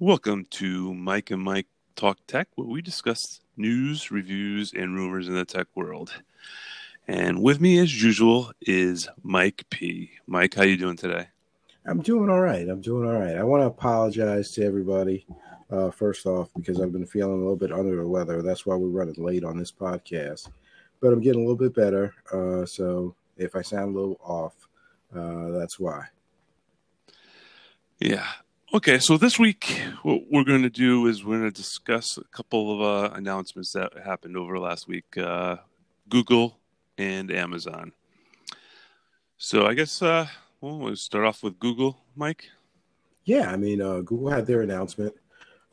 Welcome to Mike and Mike Talk Tech, where we discuss news, reviews, and rumors in the tech world. And with me, as usual, is Mike P. Mike, how you doing today? I'm doing all right. I'm doing all right. I want to apologize to everybody uh, first off because I've been feeling a little bit under the weather. That's why we're running late on this podcast. But I'm getting a little bit better. Uh, so if I sound a little off, uh, that's why. Yeah. Okay. So this week, what we're going to do is we're going to discuss a couple of uh, announcements that happened over last week uh, Google and Amazon. So I guess uh, well, we'll start off with Google, Mike. Yeah. I mean, uh, Google had their announcement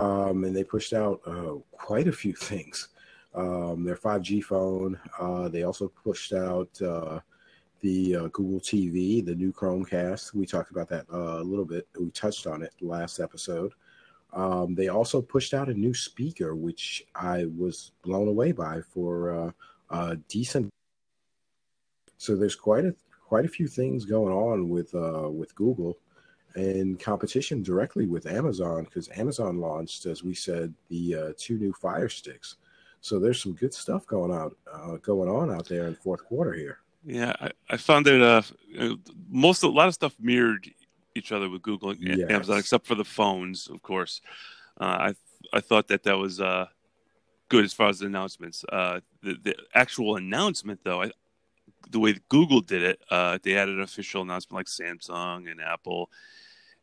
um, and they pushed out uh, quite a few things. Um, their 5G phone. Uh, they also pushed out uh, the uh, Google TV, the new Chromecast. We talked about that uh, a little bit. We touched on it last episode. Um, they also pushed out a new speaker, which I was blown away by for uh, decent. So there's quite a quite a few things going on with with Google and competition directly with Amazon because Amazon launched, as we said, the uh, two new Fire Sticks. So there's some good stuff going out uh, going on out there in fourth quarter here. Yeah, I, I found that uh, most of, a lot of stuff mirrored each other with Google and yes. Amazon, except for the phones, of course. Uh, I I thought that that was uh, good as far as the announcements. Uh, the, the actual announcement, though, I, the way Google did it, uh, they had an official announcement like Samsung and Apple,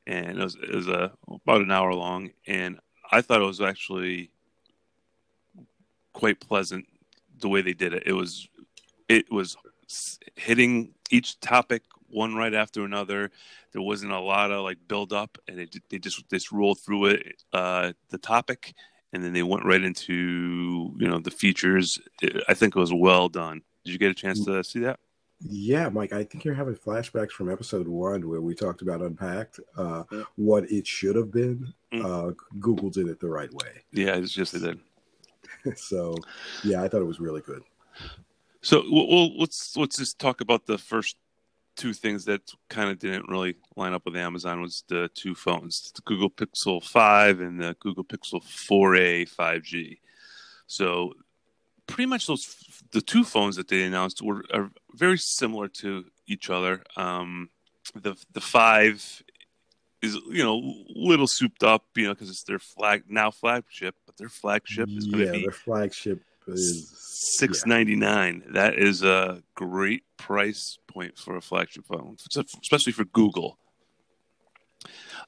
and it was, it was a, about an hour long. And I thought it was actually quite pleasant the way they did it. It was it was hitting each topic one right after another. There wasn't a lot of like build up, and they they just just rolled through it uh, the topic, and then they went right into you know the features. I think it was well done. Did you get a chance to see that? Yeah, Mike, I think you're having flashbacks from episode one where we talked about Unpacked, uh, what it should have been. Mm. Uh, Google did it the right way. Yeah, it's just they did. so, yeah, I thought it was really good. So, well, let's let's just talk about the first two things that kind of didn't really line up with Amazon was the two phones, the Google Pixel 5 and the Google Pixel 4a 5G. So pretty much those the two phones that they announced were are very similar to each other. Um, the the five is you know little souped up, you know, because it's their flag now flagship, but their flagship is going to yeah, be their flagship six ninety nine. Yeah. That is a great price point for a flagship phone, especially for Google.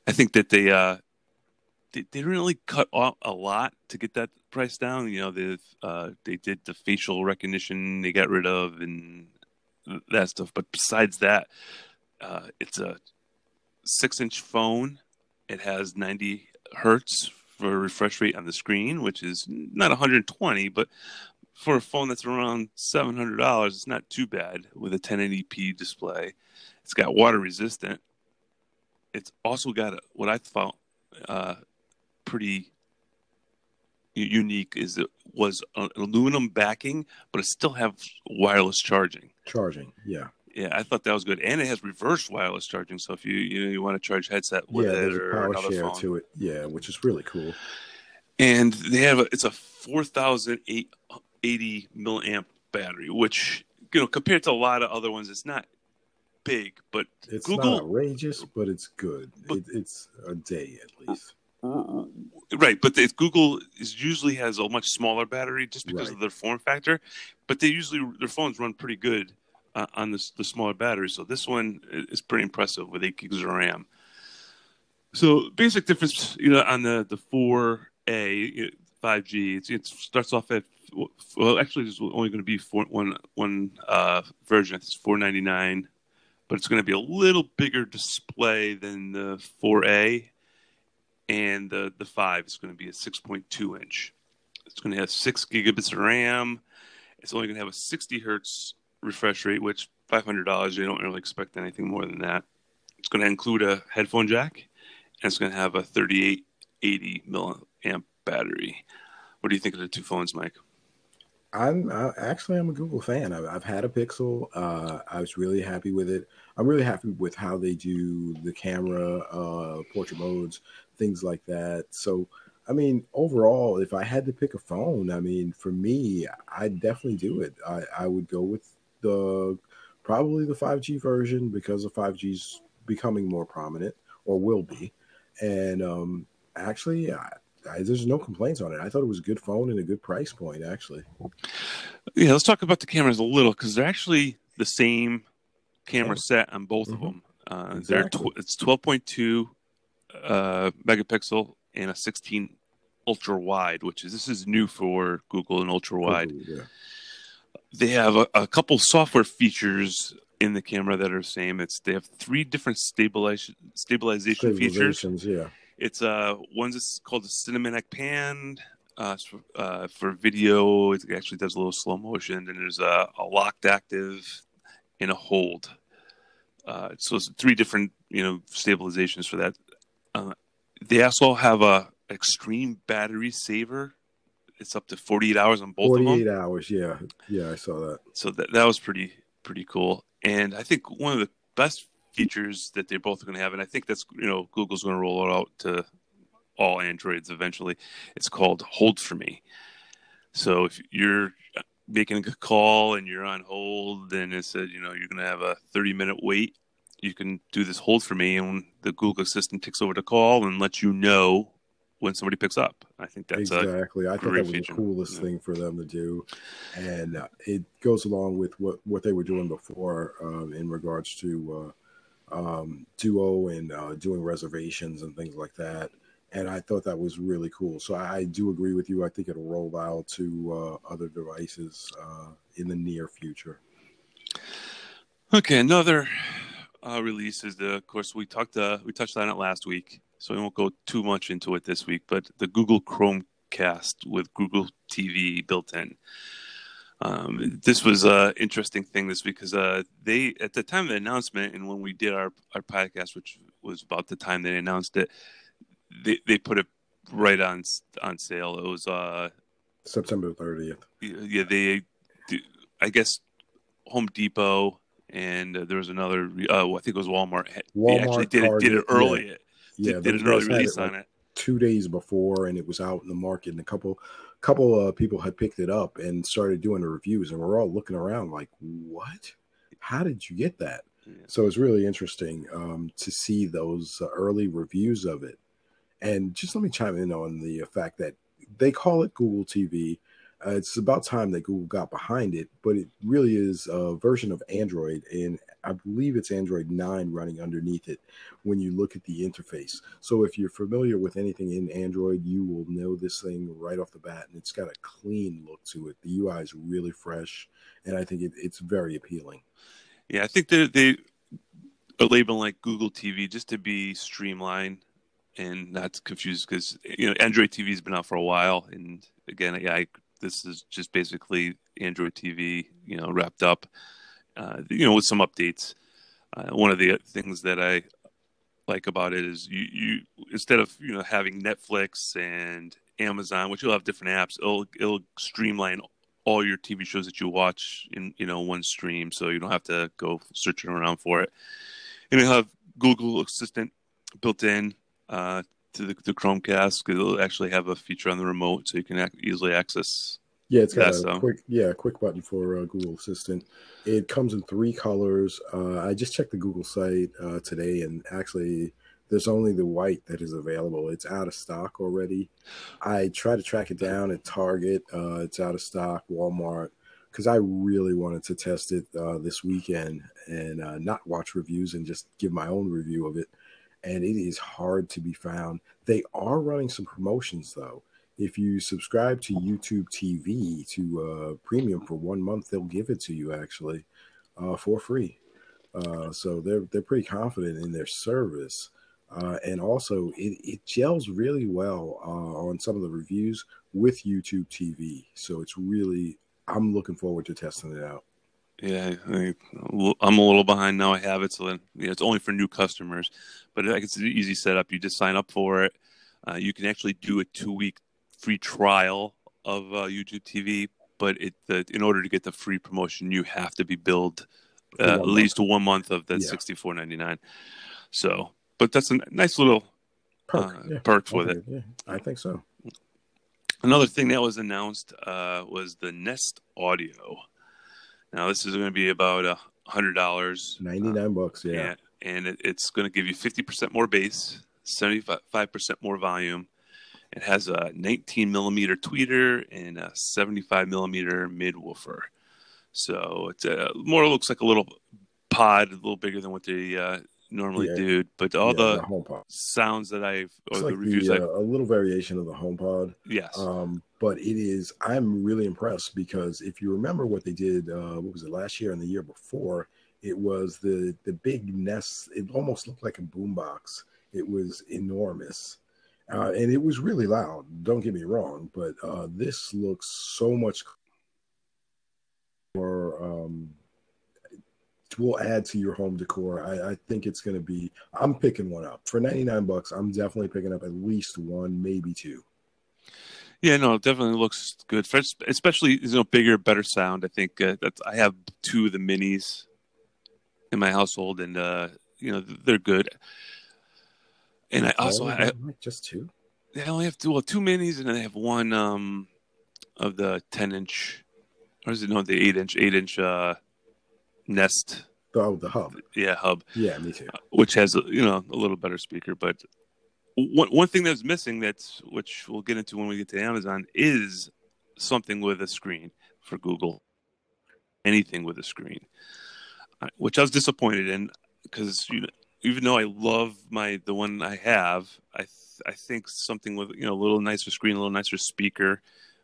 I think that they uh, they, they didn't really cut off a lot to get that price down. You know, they uh, they did the facial recognition they got rid of and that stuff. But besides that, uh, it's a six inch phone. It has 90 hertz for a refresh rate on the screen, which is not 120, but for a phone that's around $700, it's not too bad with a 1080p display. It's got water resistant. It's also got a, what I found uh, pretty unique is it was aluminum backing, but it still have wireless charging. Charging, yeah. Yeah, I thought that was good, and it has reverse wireless charging. So if you you, know, you want to charge headset with yeah, it or power another share phone. to it, yeah, which is really cool. And they have a, it's a four thousand eight eighty milliamp battery, which you know compared to a lot of other ones, it's not big, but it's Google, not outrageous, but it's good. But, it, it's a day at least. Right, but the, Google is usually has a much smaller battery just because right. of their form factor, but they usually their phones run pretty good uh, on this, the smaller battery. So this one is pretty impressive with eight gigs of RAM. So basic difference, you know, on the the four A five G, it starts off at well, actually, there's only going to be four, one one uh, version. It's four ninety nine, but it's going to be a little bigger display than the four A and the the five is going to be a 6.2 inch. It's going to have six gigabits of RAM. It's only going to have a 60 hertz refresh rate, which $500 you don't really expect anything more than that. It's going to include a headphone jack, and it's going to have a 3880 milliamp battery. What do you think of the two phones, Mike? I'm uh, actually I'm a Google fan. I've, I've had a Pixel. Uh, I was really happy with it. I'm really happy with how they do the camera uh, portrait modes things like that. So, I mean, overall, if I had to pick a phone, I mean, for me, I'd definitely do it. I, I would go with the probably the 5G version because the 5G's becoming more prominent or will be. And um, actually, I, I, there's no complaints on it. I thought it was a good phone and a good price point, actually. Yeah, let's talk about the cameras a little because they're actually the same camera oh. set on both mm-hmm. of them. Uh, exactly. Tw- it's 12.2 uh, megapixel and a 16 ultra wide, which is this is new for Google and ultra wide. Yeah. They have a, a, couple software features in the camera that are the same. It's they have three different stabilization stabilization features. Yeah, it's uh one's called the cinematic pan. Uh, for, uh, for video, it actually does a little slow motion, and there's a, a locked active and a hold. Uh, so it's three different, you know, stabilizations for that. Uh, they also have a extreme battery saver. It's up to 48 hours on both 48 hours, yeah. Yeah, I saw that. So that, that was pretty pretty cool. And I think one of the best features that they're both going to have, and I think that's, you know, Google's going to roll it out to all Androids eventually. It's called Hold for Me. So if you're making a call and you're on hold then it said, you know, you're going to have a 30 minute wait, you can do this hold for me and the Google Assistant takes over the call and lets you know when somebody picks up. I think that's exactly. I thought that was feature. the coolest yeah. thing for them to do, and uh, it goes along with what what they were doing before um, in regards to uh, um, Duo and uh, doing reservations and things like that. And I thought that was really cool. So I, I do agree with you. I think it'll roll out to uh, other devices uh, in the near future. Okay, another uh, release is the, of course, we talked, uh, we touched on it last week, so we won't go too much into it this week. But the Google Chromecast with Google TV built in. Um, this was an interesting thing this because uh, they at the time of the announcement and when we did our our podcast, which was about the time they announced it, they they put it right on on sale. It was uh, September thirtieth. Yeah, they, I guess, Home Depot and uh, there was another. Uh, I think it was Walmart. Walmart actually did it, did it early. Yeah, yeah did, an early release it, on like, it. Two days before, and it was out in the market, and a couple couple uh, people had picked it up and started doing the reviews, and we're all looking around like, "What? How did you get that?" Yeah. So it's really interesting um, to see those uh, early reviews of it. And just let me chime in on the fact that they call it Google TV uh, it's about time that Google got behind it, but it really is a version of Android, and I believe it's Android 9 running underneath it when you look at the interface. So if you're familiar with anything in Android, you will know this thing right off the bat, and it's got a clean look to it. The UI is really fresh, and I think it, it's very appealing. Yeah, I think they they are labeling like Google TV just to be streamlined and not confused because you know Android TV has been out for a while, and again, yeah, I this is just basically Android TV, you know, wrapped up, uh, you know, with some updates. Uh, one of the things that I like about it is you, you instead of you know having Netflix and Amazon, which you'll have different apps, it'll it'll streamline all your TV shows that you watch in you know one stream, so you don't have to go searching around for it. And you'll have Google Assistant built in uh, to the, the Chromecast. It'll actually have a feature on the remote, so you can ac- easily access. Yeah, it's got a so. quick, yeah, quick button for uh, Google Assistant. It comes in three colors. Uh, I just checked the Google site uh, today, and actually, there's only the white that is available. It's out of stock already. I tried to track it down at Target. Uh, it's out of stock. Walmart because I really wanted to test it uh, this weekend and uh, not watch reviews and just give my own review of it and it is hard to be found. They are running some promotions though. If you subscribe to YouTube TV to uh, premium for one month, they'll give it to you actually uh, for free. Uh, so they're they're pretty confident in their service, uh, and also it, it gels really well uh, on some of the reviews with YouTube TV. So it's really I'm looking forward to testing it out. Yeah, I, am a little behind now. I have it, so then, it's only for new customers. But it's an easy setup. You just sign up for it. Uh, you can actually do a two week free trial of uh, YouTube TV, but it the, in order to get the free promotion, you have to be billed uh, at least one month of that yeah. sixty four ninety nine. So, but that's a nice little Perk, uh, yeah. perks with Okay, it. Yeah, I think so. Another thing that was announced uh, was the Nest Audio. Now this is going to be about a hundred dollars. Ninety nine bucks. Yeah. Yeah, and it, it's going to give you 50% more bass, 75% more volume. It has a 19 millimeter tweeter and a 75 millimeter mid woofer. So it's a, more looks like a little pod, a little bigger than what they uh, normally Yeah. do. But all Yeah, the HomePod. sounds that I've or the like reviews the, uh, a little variation of the HomePod. yes, Um, but it is. I'm really impressed because if you remember what they did, uh, what was it last year and the year before? It was the the big Nest. It almost looked like a boombox. It was enormous, uh, and it was really loud. Don't get me wrong, but uh, this looks so much more. Um, will add to your home decor. I, I think it's going to be. I'm picking one up for 99 bucks. I'm definitely picking up at least one, maybe two. yeah, no, it definitely looks good. For, especially you know bigger, better sound. I think uh, that's I have two of the minis in my household, and uh, you know they're good. And I also Oh, I, just two. they only have two, well, two minis, and then they have one um of the ten inch, or is it no the eight inch, eight inch uh Nest, Oh, the hub. yeah, hub, Yeah, me too. which has you know a little better speaker. But one one thing that's missing, that's which we'll get into when we get to Amazon, is something with a screen for Google. Anything with a screen, Uh, which I was disappointed in because you know, even though I love my the one I have, I th- I think something with you know a little nicer screen, a little nicer speaker,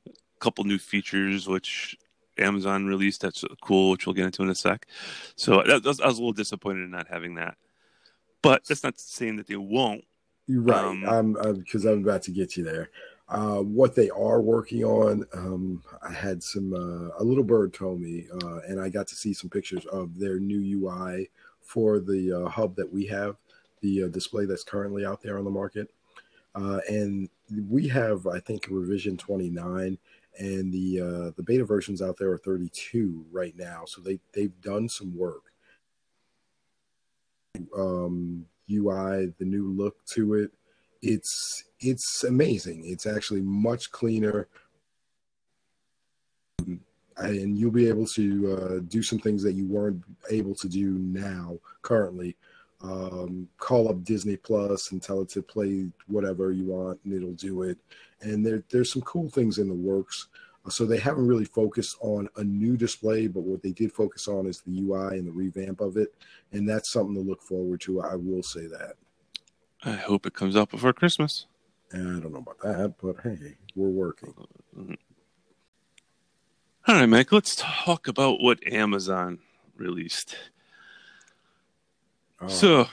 a couple new features which Amazon released that's cool, which we'll get into in a sec. So that, that's- I was a little disappointed in not having that, but that's not saying that they won't. You're right. Um, I'm because I'm about to get you there. Uh, what they are working on, um, I had some. Uh, a little bird told me, uh, and I got to see some pictures of their new UI for the uh, hub that we have, the uh, display that's currently out there on the market. Uh, and we have, I think, revision 29, and the uh, the beta versions out there are 32 right now. So they they've done some work. Um, UI, the new look to it, it's it's amazing. It's actually much cleaner, and you'll be able to uh, do some things that you weren't able to do now currently. Um, call up Disney Plus and tell it to play whatever you want, and it'll do it. And there, there's some cool things in the works. Uh, So they haven't really focused on a new display, but what they did focus on is the UI and the revamp of it, and that's something to look forward to. I will say that. I hope it comes out before Christmas. I don't know about that, but hey, we're working. All right, Mike. Let's talk about what Amazon released. Uh, so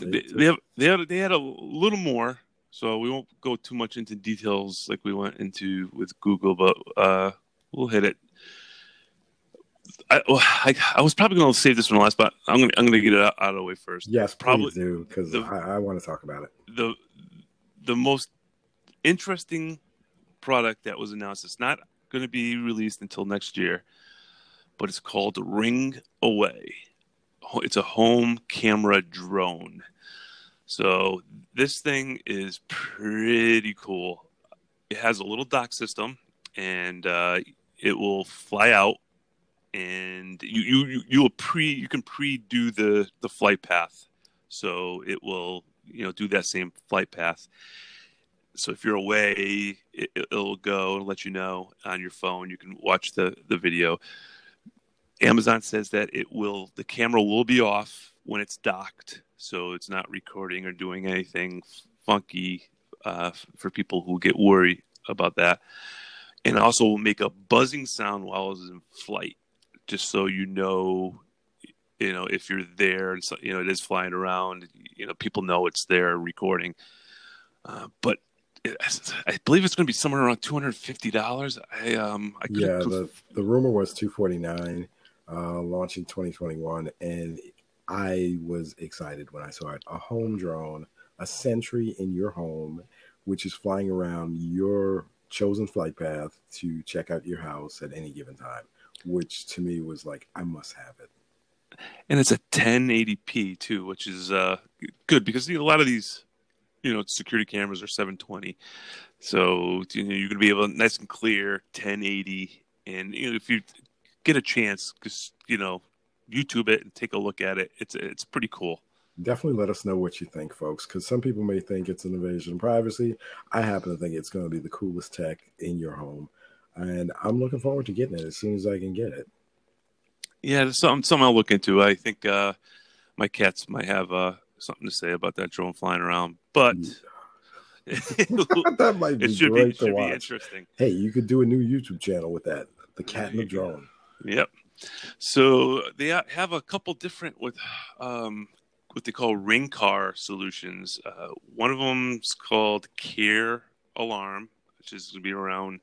they they, have they had they had a little more. So we won't go too much into details like we went into with Google, but uh, we'll hit it. I, well, I, I was probably going to save this one last, but I'm going to I'm going to get it out, out of the way first. yes, probably- do because I, I want to talk about it. the the most interesting product that was announced. It's not going to be released until next year, but it's called Ring Away. It's a home camera drone. So this thing is pretty cool. It has a little dock system, and uh, it will fly out, and you you you will pre you can pre do the the flight path, so it will you know do that same flight path. So if you're away, it, it'll go and let you know on your phone. You can watch the the video. Amazon says that it will the camera will be off when it's docked, so it's not recording or doing anything funky uh, for people who get worried about that. And also will make a buzzing sound while it's in flight, just so you know, you know, if you're there and so, you know it is flying around. You know, people know it's there recording. Uh, but I believe it's going to be somewhere around two hundred fifty dollars. I um I could Yeah, the, the rumor was 249 uh, launching 2021, and I was excited when I saw it. A home drone, a sentry in your home, which is flying around your chosen flight path to check out your house at any given time, which to me was like, I must have it. and it's a 1080p too, which is uh good because you know, a lot of these, you know security cameras are 720 so you know you're gonna be able to nice and clear 1080 and you know if you get a chance because you know youtube it and take a look at it. It's it's pretty cool. Definitely let us know what you think folks because some people may think it's an invasion of privacy. I happen to think it's going to be the coolest tech in your home. And i'm looking forward to getting it as soon as i can get it. Yeah something, something i'll look into. I think uh my cats might have uh something to say about that drone flying around but that might be it should great be, to should be interesting. Hey, you could do a new YouTube channel with that. The cat and the drone. Yep. So they have a couple different with um, what they call ring car solutions. Uh, one of them's called Car Alarm, which is going to be around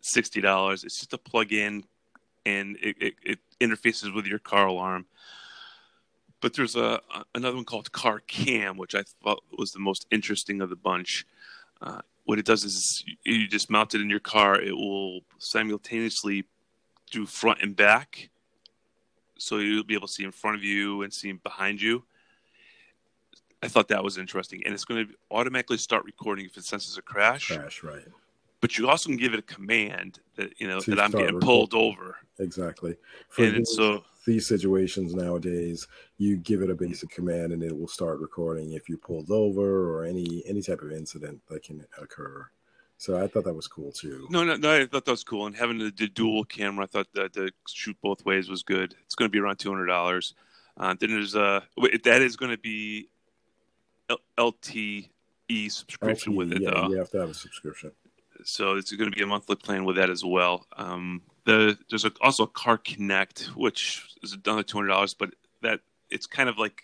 sixty dollars. It's just a plug-in, and it, it, it interfaces with your car alarm. But there's a another one called Car Cam, which I thought was the most interesting of the bunch. Uh, what it does is you just mount it in your car. It will simultaneously do front and back, so you'll be able to see in front of you and see behind you. I thought that was interesting, and it's going to automatically start recording if it senses a crash. Crash, right? But you also can give it a command that you know To that I'm getting pulled over, Exactly. For and these, so these situations nowadays, you give it a basic command and it will start recording if you pulled over or any any type of incident that can occur. So I thought that was cool too. No, no, no. I thought that was cool, and having the, the dual camera, I thought that the shoot both ways was good. It's going to be around two hundred dollars. Uh, then there's a wait, that is going to be L- LTE subscription LTE, with it, yeah, though. you have to have a subscription. So it's going to be a monthly plan with that as well. Um, the there's a, also a Car Connect, which is another two hundred dollars, but that it's kind of like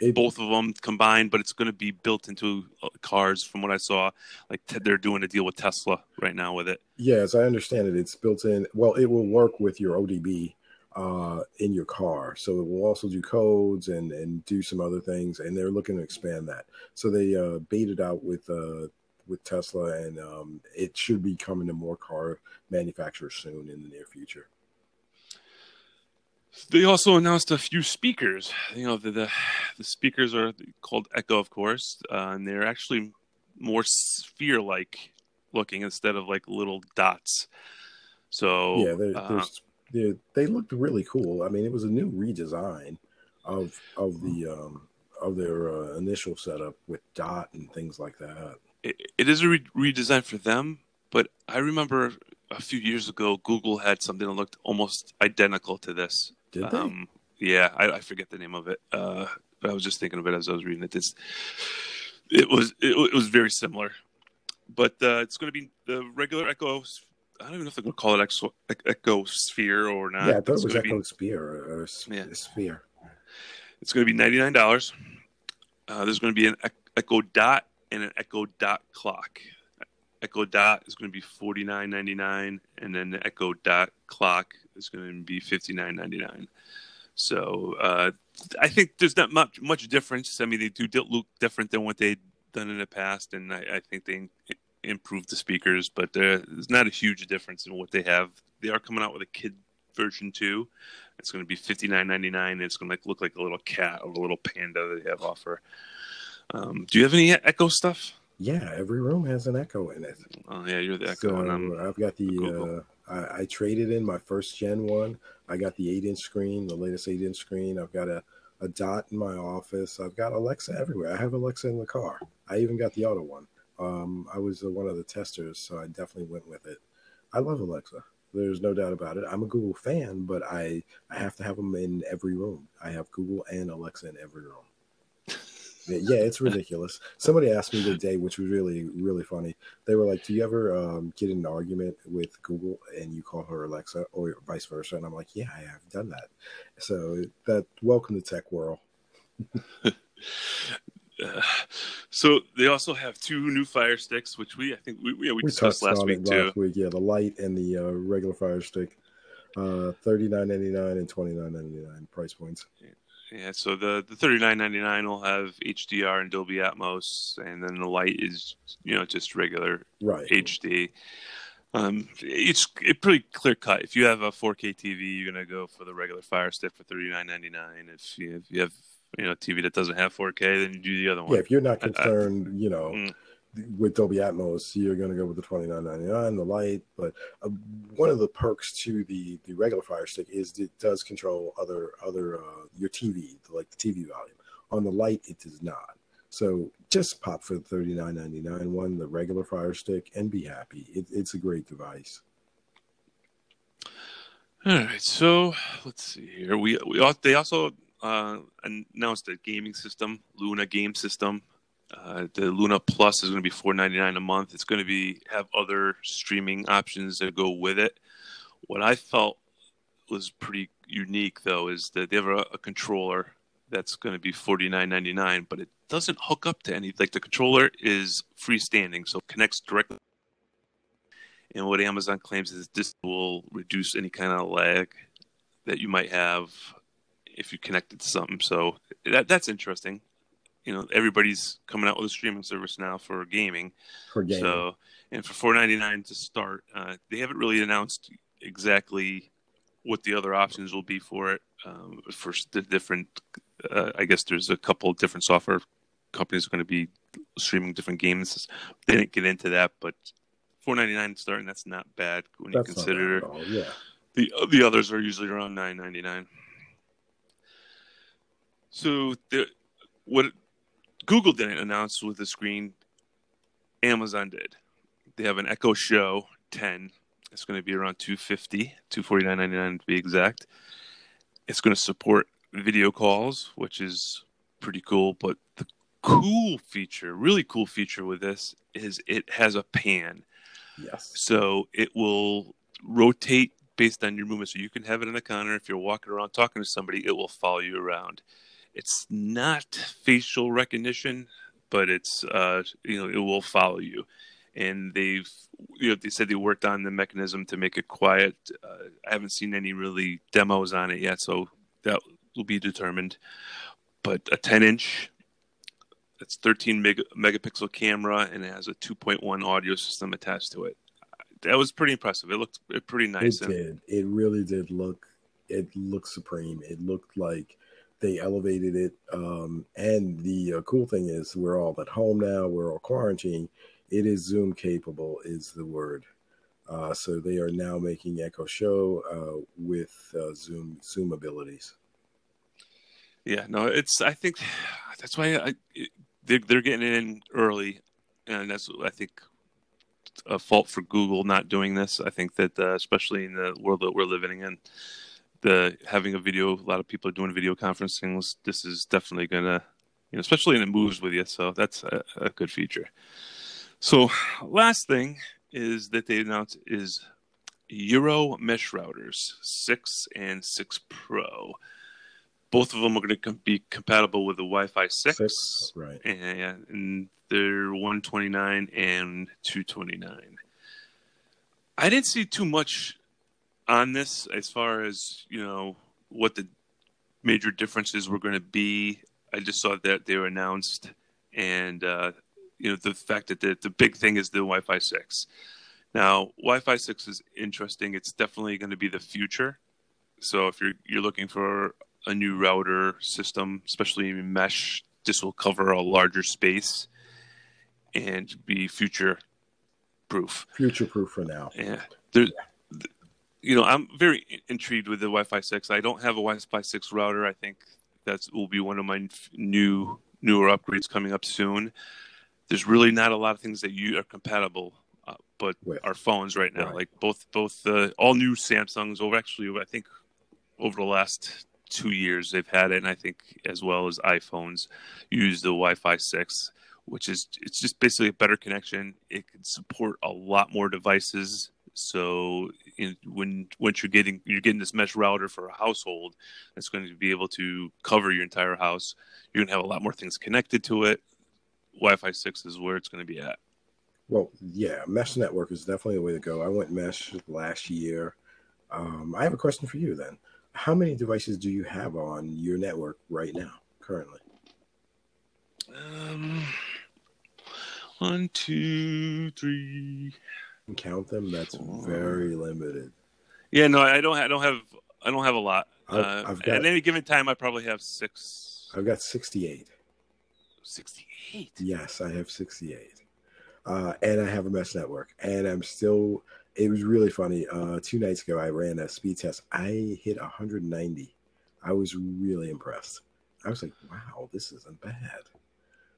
It, both of them combined, but it's going to be built into uh, cars. From what I saw, like they're doing a deal with Tesla right now with it. yeah, as I understand it, it's built in. Well, it will work with your ODB uh, in your car, so it will also do codes and and do some other things. And they're looking to expand that. So they uh, baited out with uh, with Tesla, and um, it should be coming to more car manufacturers soon in the near future. They also announced a few speakers. You know, the the, the speakers are called Echo, of course, uh, and they're actually more sphere-like looking instead of like little dots. So yeah, they're, uh, they're, they they looked really cool. I mean, it was a new redesign of of the um, of their uh, initial setup with dot and things like that. It, it is a re- redesign for them, but I remember a few years ago Google had something that looked almost identical to this. Did they? Um, yeah, I, I forget the name of it, uh, but I was just thinking of it as I was reading it. This, it was it, it was very similar, but uh, it's going to be the regular Echo. I don't even know if they're going to call it Echo, Echo Sphere or not. yeah, I thought It's it was gonna be- Echo Sphere or, or Yeah. Sphere. It's going to be ninety nine dollars. Uh, there's going to be an Echo Dot and an Echo Dot clock. Echo Dot is going to be forty nine ninety nine, and then the Echo Dot clock is going to be fifty nine ninety nine. So uh, I think there's not much much difference. I mean, they do look different than what they've done in the past, and I, I think they improved the speakers, but there's not a huge difference in what they have. They are coming out with a kid version too. It's going to be fifty nine ninety nine. It's going to look like a little cat or a little panda that they have offer. Um, do you have any Echo stuff? Yeah, every room has an Echo in it. Oh yeah, you're the Echo, So and I'm I've got the. Uh, I, I traded in my first gen one. I got the eight inch screen, the latest eight inch screen. I've got a, a dot in my office. I've got Alexa everywhere. I have Alexa in the car. I even got the auto one. Um, I was uh, one of the testers, so I definitely went with it. I love Alexa. There's no doubt about it. I'm a Google fan, but I I have to have them in every room. I have Google and Alexa in every room. Yeah, it's ridiculous. Somebody asked me the day, which was really, really funny. They were like, "Do you ever um, get in an argument with Google and you call her Alexa, or vice versa?" And I'm like, "Yeah, I have done that." So that welcome to tech world. Uh, so they also have two new Fire Sticks, which we I think we yeah, we, We discussed last week too. last week. Yeah, the light and the uh, regular Fire Stick, uh, thirty nine ninety nine and twenty nine ninety nine price points. Yeah, so the the thirty nine ninety nine will have HDR and Dolby Atmos, and then the light is you know just regular Right. HD. Um, it's it pretty clear cut. If you have a 4K TV, you're gonna go for the regular Fire Stick for thirty nine ninety nine. If you if you have you know TV that doesn't have 4K, then you do the other one. Yeah, if you're not concerned, I, I, you know, mm. With Dolby Atmos, you're going to go with the 29.99, the light. But uh, one of the perks to the the regular Fire Stick is it does control other other uh, your TV, like the TV volume. On the light, it does not. So just pop for the 39.99 one, the regular Fire Stick, and be happy. It, it's a great device. All right, so let's see here. We we they also uh, announced a gaming system, Luna game system. Uh, the Luna Plus is going to be four ninety nine a month. It's going to be have other streaming options that go with it. What I felt was pretty unique though is that they have a, a controller that's going to be forty nine ninety nine, but it doesn't hook up to any. Like the controller is freestanding, so connects directly and what Amazon claims is this will reduce any kind of lag that you might have if you connect it to something. So that that's interesting. You know, everybody's coming out with a streaming service now for gaming. For gaming. So, and for four ninety nine to start, uh, they haven't really announced exactly what the other options will be for it. Um, for the different, uh, I guess there's a couple of different software companies going to be streaming different games. They didn't get into that, but four ninety nine starting. That's not bad when that's you consider. Yeah. The the others are usually around nine ninety nine. So the what Google didn't announce with the screen, Amazon did. They have an Echo Show 10. It's going to be around 250, 249.99 to be exact. It's going to support video calls, which is pretty cool. But the cool feature, really cool feature with this is it has a pan. Yes. So it will rotate based on your movement. So you can have it in the counter. If you're walking around talking to somebody, it will follow you around. It's not facial recognition, but it's uh, you know it will follow you. And they've you know they said they worked on the mechanism to make it quiet. Uh, I haven't seen any really demos on it yet, so that will be determined. But a 10 inch it's 13 mega, megapixel camera and it has a 2.1 audio system attached to it. That was pretty impressive. It looked pretty nice. It did. It really did look. It looked supreme. It looked like they elevated it. Um, and the uh, cool thing is, we're all at home now. We're all quarantined. It is Zoom capable. Is the word. Uh, so they are now making Echo Show uh, with uh, Zoom Zoom abilities. Yeah, no, it's. I think that's why I, they're, they're getting in early, and that's I think a fault for Google not doing this. I think that uh, especially in the world that we're living in, the having a video, a lot of people are doing video conferencing. This is definitely gonna, you know, especially and it moves with you. So that's a, a good feature. So last thing is that they announced is eero mesh routers, six and six Pro both of them are going to be compatible with the Wi-Fi six, six right? And, and they're 129 and 229. I didn't see too much on this as far as you know what the major differences were going to be. I just saw that they were announced, and uh, you know the fact that the, the big thing is the Wi-Fi six. Now, Wi-Fi six is interesting. It's definitely going to be the future. So if you're you're looking for a new router system, especially mesh. This will cover a larger space and be future proof. Future proof for now. Yeah. There, you know, I'm very intrigued with the Wi-Fi six. I don't have a Wi-Fi six router. I think that will be one of my new newer upgrades coming up soon. There's really not a lot of things that you are compatible, uh, but with. our phones right now, right. like both both uh, all new Samsungs. Over actually, I think over the last two years they've had it, and I think as well as iPhones use the Wi-Fi six, which is it's just basically a better connection. It can support a lot more devices. So in, when once you're getting you're getting this mesh router for a household, that's going to be able to cover your entire house. You're going to have a lot more things connected to it. Wi-Fi six is where it's going to be at. Well, yeah, mesh network is definitely the way to go. I went mesh last year. Um, I have a question for you then how many devices do you have on your network right now, currently? Um, one, two, three. Count them. That's four. very limited. Yeah, no, I don't. I don't have. I don't have a lot. Uh, I've got, at any given time, I probably have six. I've got 68. 68. Yes, I have 68. Uh, and I have a mesh network. And I'm still, it was really funny. Uh, two nights ago, I ran a speed test. I hit 190. I was really impressed. I was like, wow, this isn't bad.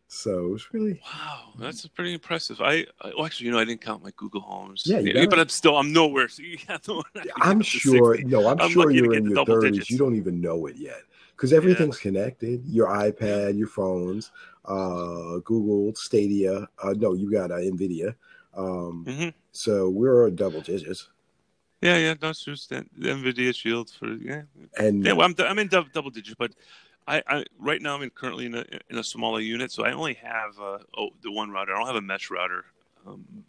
So it was really wow. That's pretty impressive. I, I well, actually, you know, I didn't count my Google Homes. Yeah, yeah but I'm still I'm nowhere. So you have no, I'm sure. No, I'm, I'm sure you're in your 30s. Digits. You don't even know it yet because everything's yeah. connected. Your iPad, your phones, uh, Google Stadia. Uh, no, you got uh, Nvidia. Um, mm-hmm. So we're double digits. Yeah, yeah, that's just the Nvidia Shield for yeah. And yeah, well, I'm I'm in double, double digits, but I, I right now I'm in currently in a in a smaller unit, so I only have uh, oh the one router. I don't have a mesh router, um,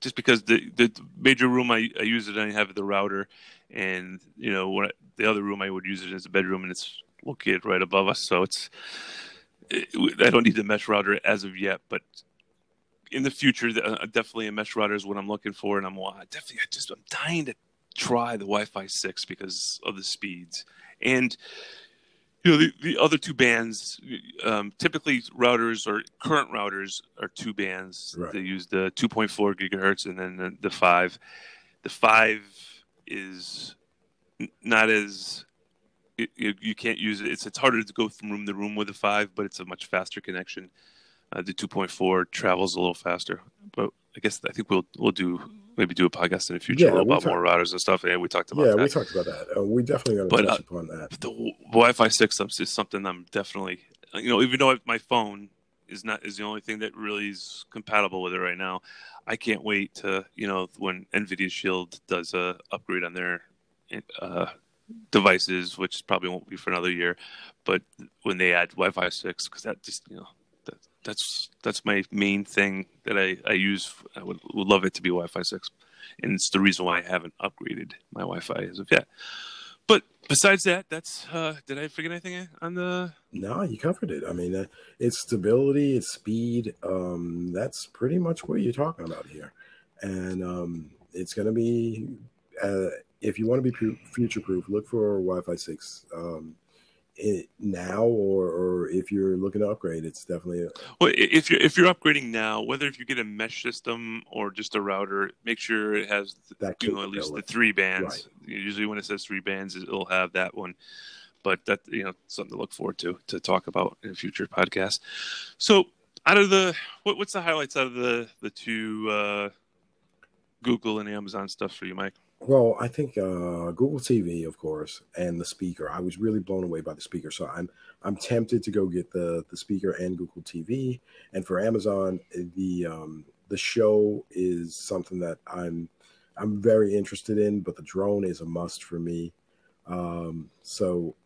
just because the the major room I, I use it I have the router, and you know I, the other room I would use it as a bedroom, and it's located right above us, so it's it, I don't need the mesh router as of yet, but in the future, uh, definitely a mesh router is what I'm looking for, and I'm uh, definitely I just I'm dying to try the Wi-Fi six because of the speeds and you know the, the other two bands um, typically routers or current routers are two bands. Right. they use the 2.4 gigahertz and then the, the five. The five is not as it, it, you can't use it. It's, it's harder to go from room to room with the five but it's a much faster connection. Uh, the 2.4 travels a little faster but i guess i think we'll we'll do maybe do a podcast in the future yeah, about more routers and stuff. Yeah, we talked about yeah, that. we talked about that. Uh, we definitely got to touch uh, upon that. The Wi-Fi six ups is something I'm definitely, you know, even though my phone is not is the only thing that really is compatible with it right now. I can't wait to you know when Nvidia Shield does a upgrade on their uh, devices, which probably won't be for another year, but when they add Wi-Fi six, because that just you know that's that's my main thing that I, I use. I would, would love it to be Wi-Fi six, and it's the reason why I haven't upgraded my Wi-Fi as of yet. But besides that, that's uh, did I forget anything on the? No, you covered it. I mean, uh, it's stability, it's speed. Um, that's pretty much what you're talking about here, and um, it's going to be. Uh, if you want to be future proof, look for Wi-Fi six. Um, it now or, or if you're looking to upgrade it's definitely a... well if you're if you're upgrading now whether if you get a mesh system or just a router make sure it has that you know at least the three bands. Right. usually when it says three bands it'll have that one. But that you know something to look forward to to talk about in a future podcast so out of the what, what's the highlights out of the the two uh google and amazon stuff for you mike well, I think uh, Google TV, of course, and the speaker. I was really blown away by the speaker, so I'm I'm tempted to go get the the speaker and Google TV. And for Amazon, the um, the show is something that I'm I'm very interested in, but the drone is a must for me. Um, so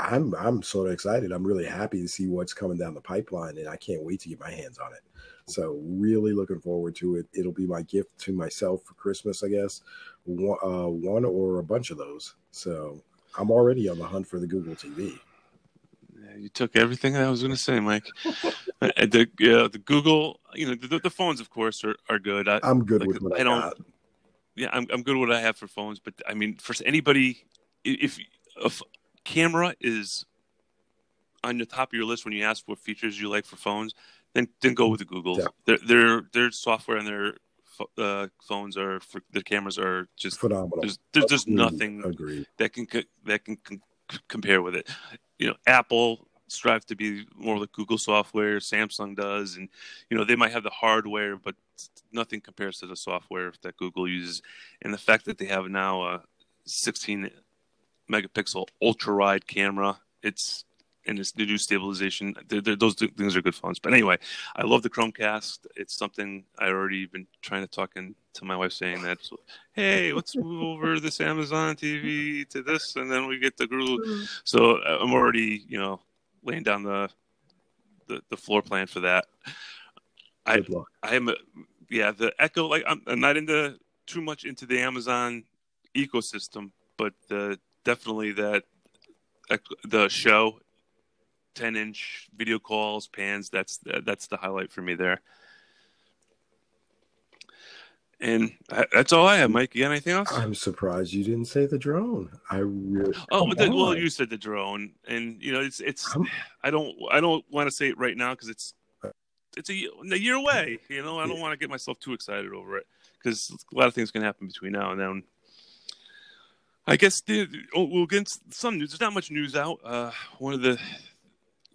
I'm I'm sort of excited. I'm really happy to see what's coming down the pipeline, and I can't wait to get my hands on it. So really looking forward to it. It'll be my gift to myself for Christmas, I guess. One, uh, one or a bunch of those. So I'm already on the hunt for the Google TV. Yeah, you took everything I was going to say, Mike. Uh, the uh, the Google, you know, the, the, phones, of course, are, are good. I, am good like, with what I, I don't. Got. Yeah, I'm I'm good with what I have for phones, but I mean, for anybody, if, if camera is on the top of your list when you ask what features you like for phones, then then go with the Google. Yeah. Their, their their software and their uh, phones are their cameras are just phenomenal. There's there's, there's nothing Agreed. that can that can, can compare with it. You know, Apple strives to be more like Google software. Samsung does, and you know they might have the hardware, but nothing compares to the software that Google uses. And the fact that they have now a 16 megapixel ultra wide camera, it's and it's the new stabilization. They're, they're, those things are good phones. But anyway, I love the Chromecast. It's something I already been trying to talk in, to my wife saying that, so, hey, let's move over this Amazon TV to this, and then we get the Google. Mm-hmm. So uh, I'm already, you know, laying down the the, the floor plan for that. I I am, a, yeah, the Echo. Like I'm, I'm not into too much into the Amazon ecosystem, but uh, definitely that the show 10 inch video calls, pans. That's that's the highlight for me there. And that's all I have, Mike. You got anything else? I'm surprised you didn't say the drone. I really. Oh, the, well, you said the drone, and you know, it's it's. I'm... I don't I don't want to say it right now because it's it's a, a, year away. You know, I don't want to get myself too excited over it because a lot of things can happen between now and then. I guess the, oh, we'll get some news. There's not much news out. Uh, one of the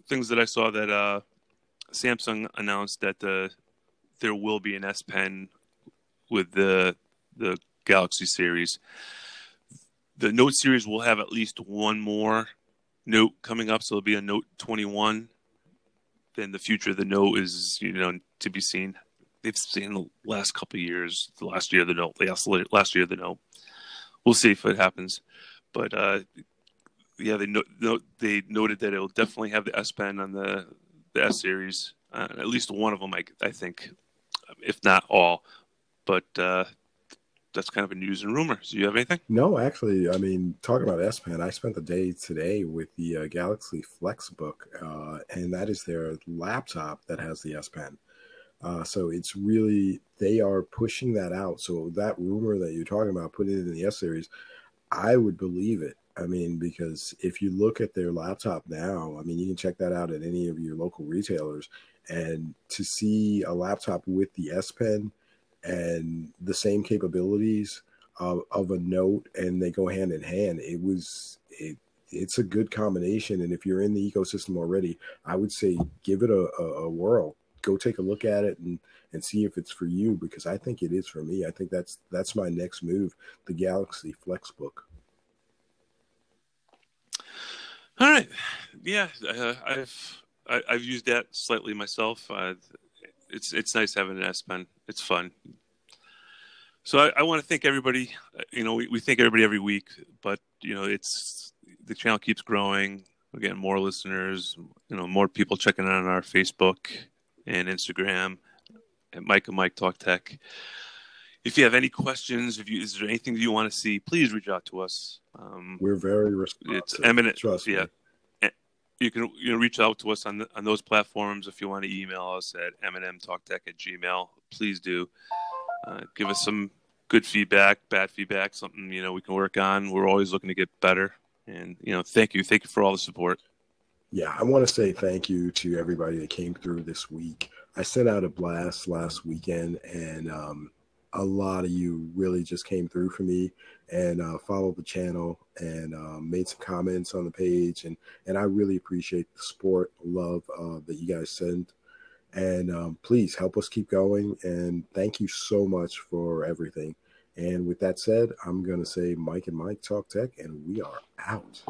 things that I saw that uh, Samsung announced that uh, there will be an S Pen with the the Galaxy series. The Note series will have at least one more Note coming up, so it'll be a Note 21. Then the future of the Note is you know to be seen. They've seen the last couple years, the last year of the Note, last last year of the Note. We'll see if it happens, but uh, yeah, they no, they noted that it'll definitely have the S Pen on the the S series. Uh, at least one of them, I, I think, if not all, but uh, that's kind of a news and rumors. Do you have anything? No, actually, I mean, talking about S Pen, I spent the day today with the uh, Galaxy Flexbook, uh, and that is their laptop that has the S Pen. Uh, so it's really they are pushing that out. So that rumor that you're talking about, putting it in the S series, I would believe it. I mean, because if you look at their laptop now, I mean, you can check that out at any of your local retailers, and to see a laptop with the S Pen and the same capabilities of, of a note and they go hand in hand it was it it's a good combination. And if you're in the ecosystem already i would say give it a, a, a whirl. Go take a look at it and and see if it's for you because i think it is for me. I think that's that's my next move the galaxy flexbook all right yeah uh, i've I, have i have used that slightly myself uh, it's it's nice having an S Pen. It's fun. So I, I want to thank everybody. You know, we, we thank everybody every week, but you know, it's the channel keeps growing. We're getting more listeners. You know, more people checking out on our Facebook and Instagram at Mike and Mike Talk Tech. If you have any questions, if you is there anything that you want to see, please reach out to us. Um, We're very responsive. It's eminent. Trust yeah. Me you can you know reach out to us on the, on those platforms if you want to email us at mnmtalktech at gmail please do uh, give us some good feedback bad feedback something you know we can work on we're always looking to get better and you know thank you thank you for all the support yeah i want to say thank you to everybody that came through this week i sent out a blast last weekend and um, a lot of you really just came through for me and uh, followed the channel and um, made some comments on the page and and I really appreciate the support love uh, that you guys send and um, please help us keep going and thank you so much for everything and with that said I'm gonna say Mike and Mike talk tech and we are out.